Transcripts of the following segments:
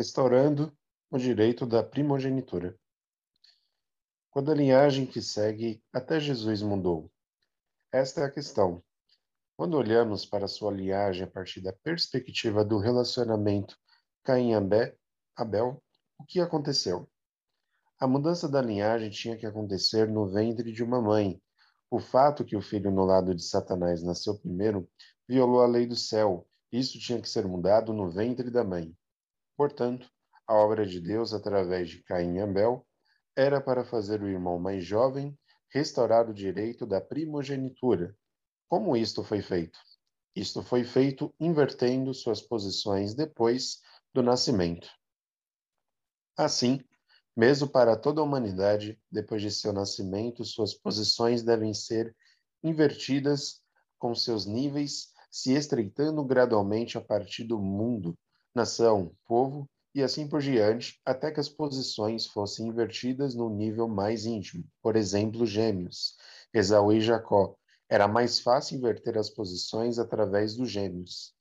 restaurando o direito da primogenitura. Quando a linhagem que segue até Jesus mudou? Esta é a questão. Quando olhamos para sua linhagem a partir da perspectiva do relacionamento Caim-Abel, o que aconteceu? A mudança da linhagem tinha que acontecer no ventre de uma mãe. O fato que o filho no lado de Satanás nasceu primeiro violou a lei do céu. Isso tinha que ser mudado no ventre da mãe. Portanto, a obra de Deus através de Caim e Abel era para fazer o irmão mais jovem restaurar o direito da primogenitura. Como isto foi feito? Isto foi feito invertendo suas posições depois do nascimento. Assim, mesmo para toda a humanidade, depois de seu nascimento, suas posições devem ser invertidas com seus níveis se estreitando gradualmente a partir do mundo, nação, povo e assim por diante, até que as posições fossem invertidas no nível mais íntimo. Por exemplo, gêmeos, Esaú e Jacó. Era mais fácil inverter as posições através dos gêmeos.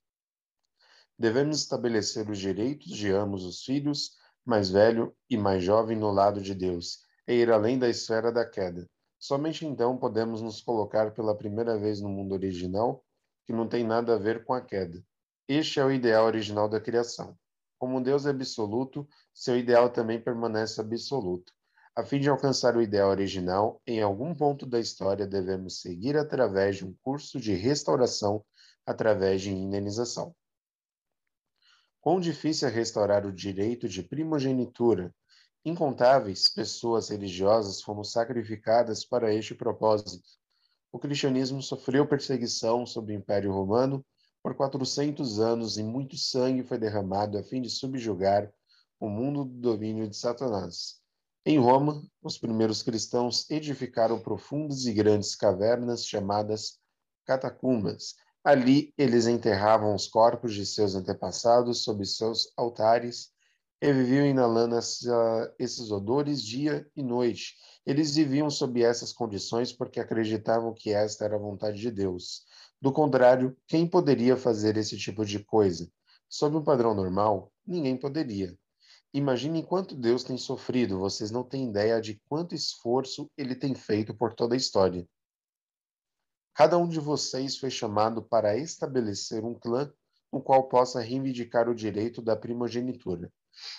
Devemos estabelecer os direitos de ambos os filhos, mais velho e mais jovem, no lado de Deus, e ir além da esfera da queda. Somente então podemos nos colocar pela primeira vez no mundo original, que não tem nada a ver com a queda. Este é o ideal original da criação. Como Deus é absoluto, seu ideal também permanece absoluto. A fim de alcançar o ideal original, em algum ponto da história devemos seguir através de um curso de restauração através de indenização. Quão difícil é restaurar o direito de primogenitura. Incontáveis pessoas religiosas foram sacrificadas para este propósito. O cristianismo sofreu perseguição sob o Império Romano por 400 anos e muito sangue foi derramado a fim de subjugar o mundo do domínio de Satanás. Em Roma, os primeiros cristãos edificaram profundas e grandes cavernas chamadas catacumbas. Ali eles enterravam os corpos de seus antepassados sob seus altares e viviam inalando esses odores dia e noite. Eles viviam sob essas condições porque acreditavam que esta era a vontade de Deus. Do contrário, quem poderia fazer esse tipo de coisa? Sob um padrão normal, ninguém poderia. Imaginem quanto Deus tem sofrido, vocês não têm ideia de quanto esforço ele tem feito por toda a história. Cada um de vocês foi chamado para estabelecer um clã no qual possa reivindicar o direito da primogenitura.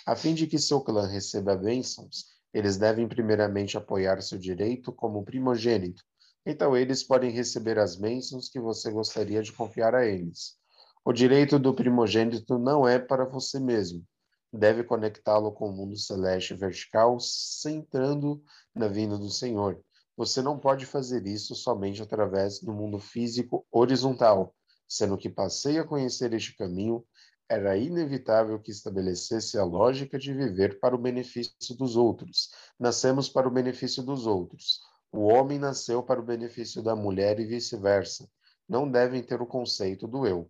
A fim de que seu clã receba bênçãos, eles devem primeiramente apoiar seu direito como primogênito, então eles podem receber as bênçãos que você gostaria de confiar a eles. O direito do primogênito não é para você mesmo. Deve conectá-lo com o mundo celeste vertical, centrando na vinda do Senhor. Você não pode fazer isso somente através do mundo físico horizontal, sendo que passei a conhecer este caminho, era inevitável que estabelecesse a lógica de viver para o benefício dos outros. Nascemos para o benefício dos outros. O homem nasceu para o benefício da mulher e vice-versa. Não devem ter o conceito do eu.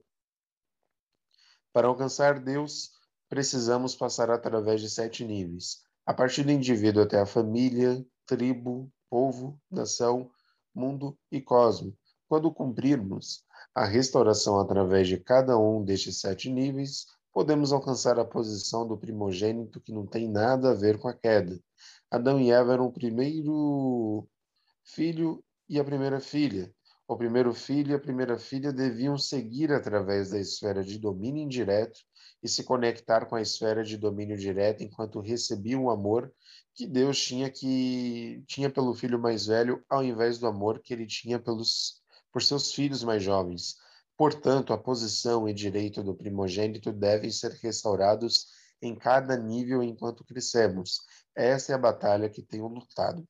Para alcançar Deus, precisamos passar através de sete níveis, a partir do indivíduo até a família, tribo, povo, nação, mundo e cosmo. Quando cumprirmos a restauração através de cada um destes sete níveis, podemos alcançar a posição do primogênito que não tem nada a ver com a queda. Adão e Eva eram o primeiro filho e a primeira filha. O primeiro filho e a primeira filha deviam seguir através da esfera de domínio indireto e se conectar com a esfera de domínio direto enquanto recebiam o amor que Deus tinha que tinha pelo filho mais velho ao invés do amor que ele tinha pelos por seus filhos mais jovens. Portanto, a posição e direito do primogênito devem ser restaurados em cada nível enquanto crescemos. Essa é a batalha que tenho lutado.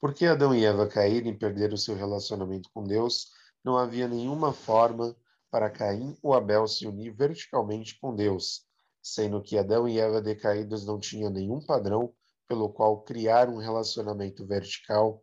Porque Adão e Eva caíram e perderam seu relacionamento com Deus, não havia nenhuma forma para Caim ou Abel se unir verticalmente com Deus, sendo que Adão e Eva decaídos não tinham nenhum padrão pelo qual criar um relacionamento vertical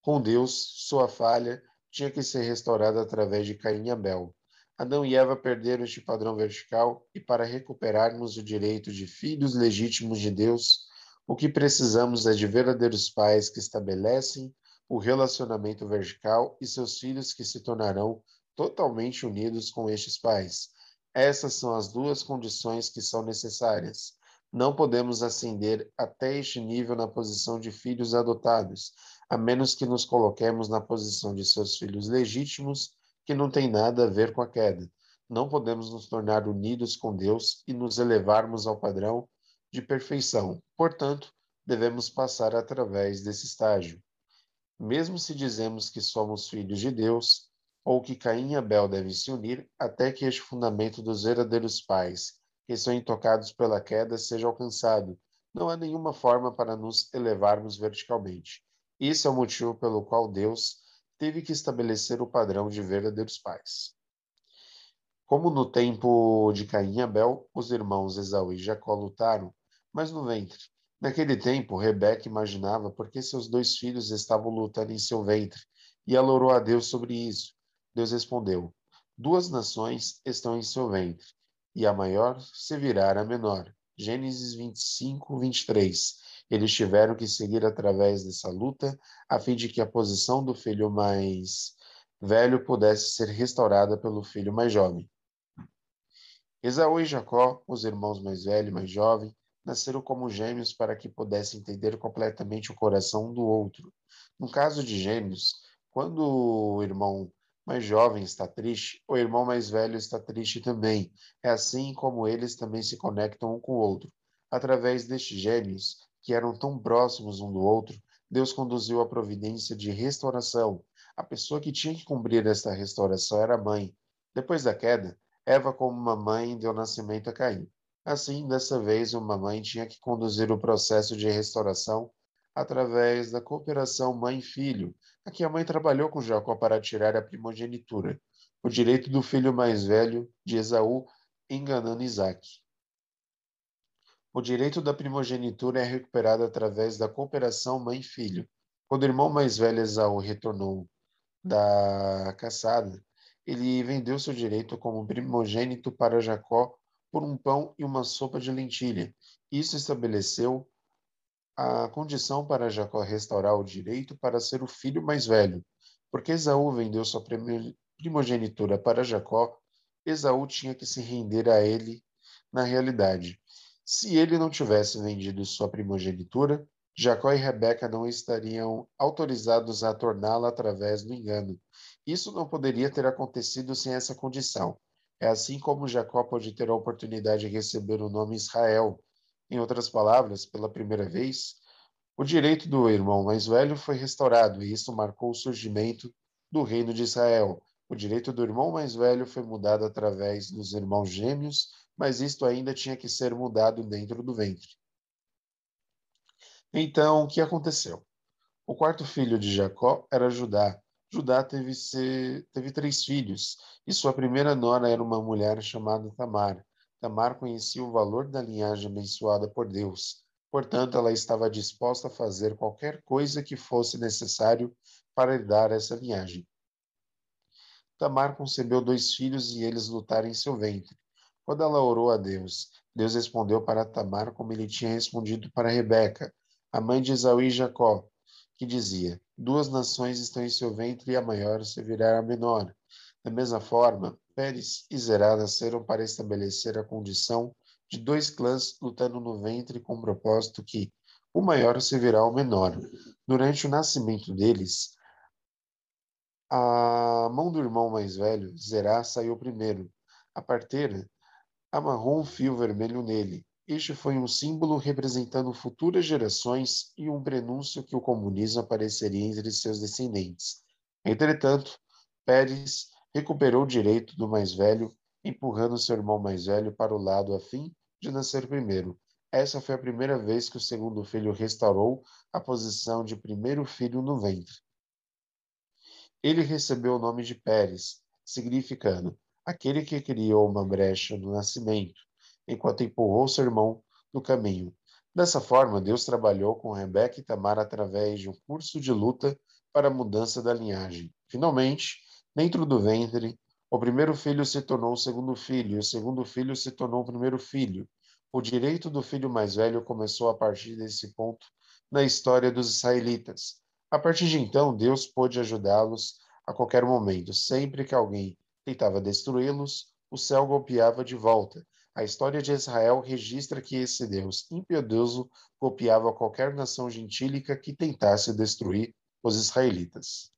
com Deus, sua falha tinha que ser restaurada através de Caim e Abel. Adão e Eva perderam este padrão vertical e para recuperarmos o direito de filhos legítimos de Deus, o que precisamos é de verdadeiros pais que estabelecem o relacionamento vertical e seus filhos que se tornarão totalmente unidos com estes pais. Essas são as duas condições que são necessárias. Não podemos ascender até este nível na posição de filhos adotados, a menos que nos coloquemos na posição de seus filhos legítimos, que não tem nada a ver com a queda. Não podemos nos tornar unidos com Deus e nos elevarmos ao padrão de perfeição. Portanto, devemos passar através desse estágio. Mesmo se dizemos que somos filhos de Deus, ou que Caim e Abel devem se unir, até que este fundamento dos verdadeiros pais, que são intocados pela queda, seja alcançado, não há nenhuma forma para nos elevarmos verticalmente. Esse é o motivo pelo qual Deus teve que estabelecer o padrão de verdadeiros pais. Como no tempo de Caim e Abel, os irmãos Esaú e Jacó lutaram, mas no ventre. Naquele tempo, Rebeca imaginava por que seus dois filhos estavam lutando em seu ventre, e ela orou a Deus sobre isso. Deus respondeu: Duas nações estão em seu ventre, e a maior se virá a menor. Gênesis 25, 23. Eles tiveram que seguir através dessa luta, a fim de que a posição do filho mais velho pudesse ser restaurada pelo filho mais jovem. Esaú e Jacó, os irmãos mais velho e mais jovem, nasceram como gêmeos para que pudessem entender completamente o coração um do outro. No caso de gêmeos, quando o irmão mais jovem está triste, o irmão mais velho está triste também. É assim como eles também se conectam um com o outro. Através destes gêmeos, que eram tão próximos um do outro, Deus conduziu a providência de restauração. A pessoa que tinha que cumprir esta restauração era a mãe. Depois da queda, Eva, como uma mãe, deu nascimento a Caim. Assim, dessa vez, uma mãe tinha que conduzir o processo de restauração através da cooperação mãe-filho. Aqui a mãe trabalhou com Jacó para tirar a primogenitura, o direito do filho mais velho de Esaú, enganando Isaac. O direito da primogenitura é recuperado através da cooperação mãe-filho. Quando o irmão mais velho Esaú retornou da caçada, ele vendeu seu direito como primogênito para Jacó por um pão e uma sopa de lentilha. Isso estabeleceu a condição para Jacó restaurar o direito para ser o filho mais velho. Porque Esaú vendeu sua primogenitura para Jacó, Esaú tinha que se render a ele na realidade. Se ele não tivesse vendido sua primogenitura, Jacó e Rebeca não estariam autorizados a torná-la através do engano. Isso não poderia ter acontecido sem essa condição. É assim como Jacó pode ter a oportunidade de receber o nome Israel. Em outras palavras, pela primeira vez, o direito do irmão mais velho foi restaurado e isso marcou o surgimento do reino de Israel. O direito do irmão mais velho foi mudado através dos irmãos gêmeos, mas isto ainda tinha que ser mudado dentro do ventre. Então, o que aconteceu? O quarto filho de Jacó era Judá, Judá teve, ser, teve três filhos, e sua primeira nora era uma mulher chamada Tamar. Tamar conhecia o valor da linhagem abençoada por Deus. Portanto, ela estava disposta a fazer qualquer coisa que fosse necessário para herdar essa linhagem. Tamar concebeu dois filhos e eles lutaram em seu ventre. Quando ela orou a Deus, Deus respondeu para Tamar como ele tinha respondido para Rebeca, a mãe de Esaú e Jacó que dizia: Duas nações estão em seu ventre e a maior servirá a menor. Da mesma forma, Pérez e Zerá nasceram para estabelecer a condição de dois clãs lutando no ventre com o propósito que o maior servirá ao menor. Durante o nascimento deles, a mão do irmão mais velho, Zerá, saiu primeiro. A parteira amarrou um fio vermelho nele este foi um símbolo representando futuras gerações e um prenúncio que o comunismo apareceria entre seus descendentes. Entretanto, Pérez recuperou o direito do mais velho, empurrando seu irmão mais velho para o lado a fim de nascer primeiro. Essa foi a primeira vez que o segundo filho restaurou a posição de primeiro filho no ventre. Ele recebeu o nome de Pérez, significando aquele que criou uma brecha no nascimento enquanto empurrou seu irmão no caminho. Dessa forma, Deus trabalhou com Rebeca e Tamar através de um curso de luta para a mudança da linhagem. Finalmente, dentro do ventre, o primeiro filho se tornou o segundo filho, e o segundo filho se tornou o primeiro filho. O direito do filho mais velho começou a partir desse ponto na história dos israelitas. A partir de então, Deus pôde ajudá-los a qualquer momento. Sempre que alguém tentava destruí-los, o céu golpeava de volta. A história de Israel registra que esse Deus impiedoso golpeava qualquer nação gentílica que tentasse destruir os israelitas.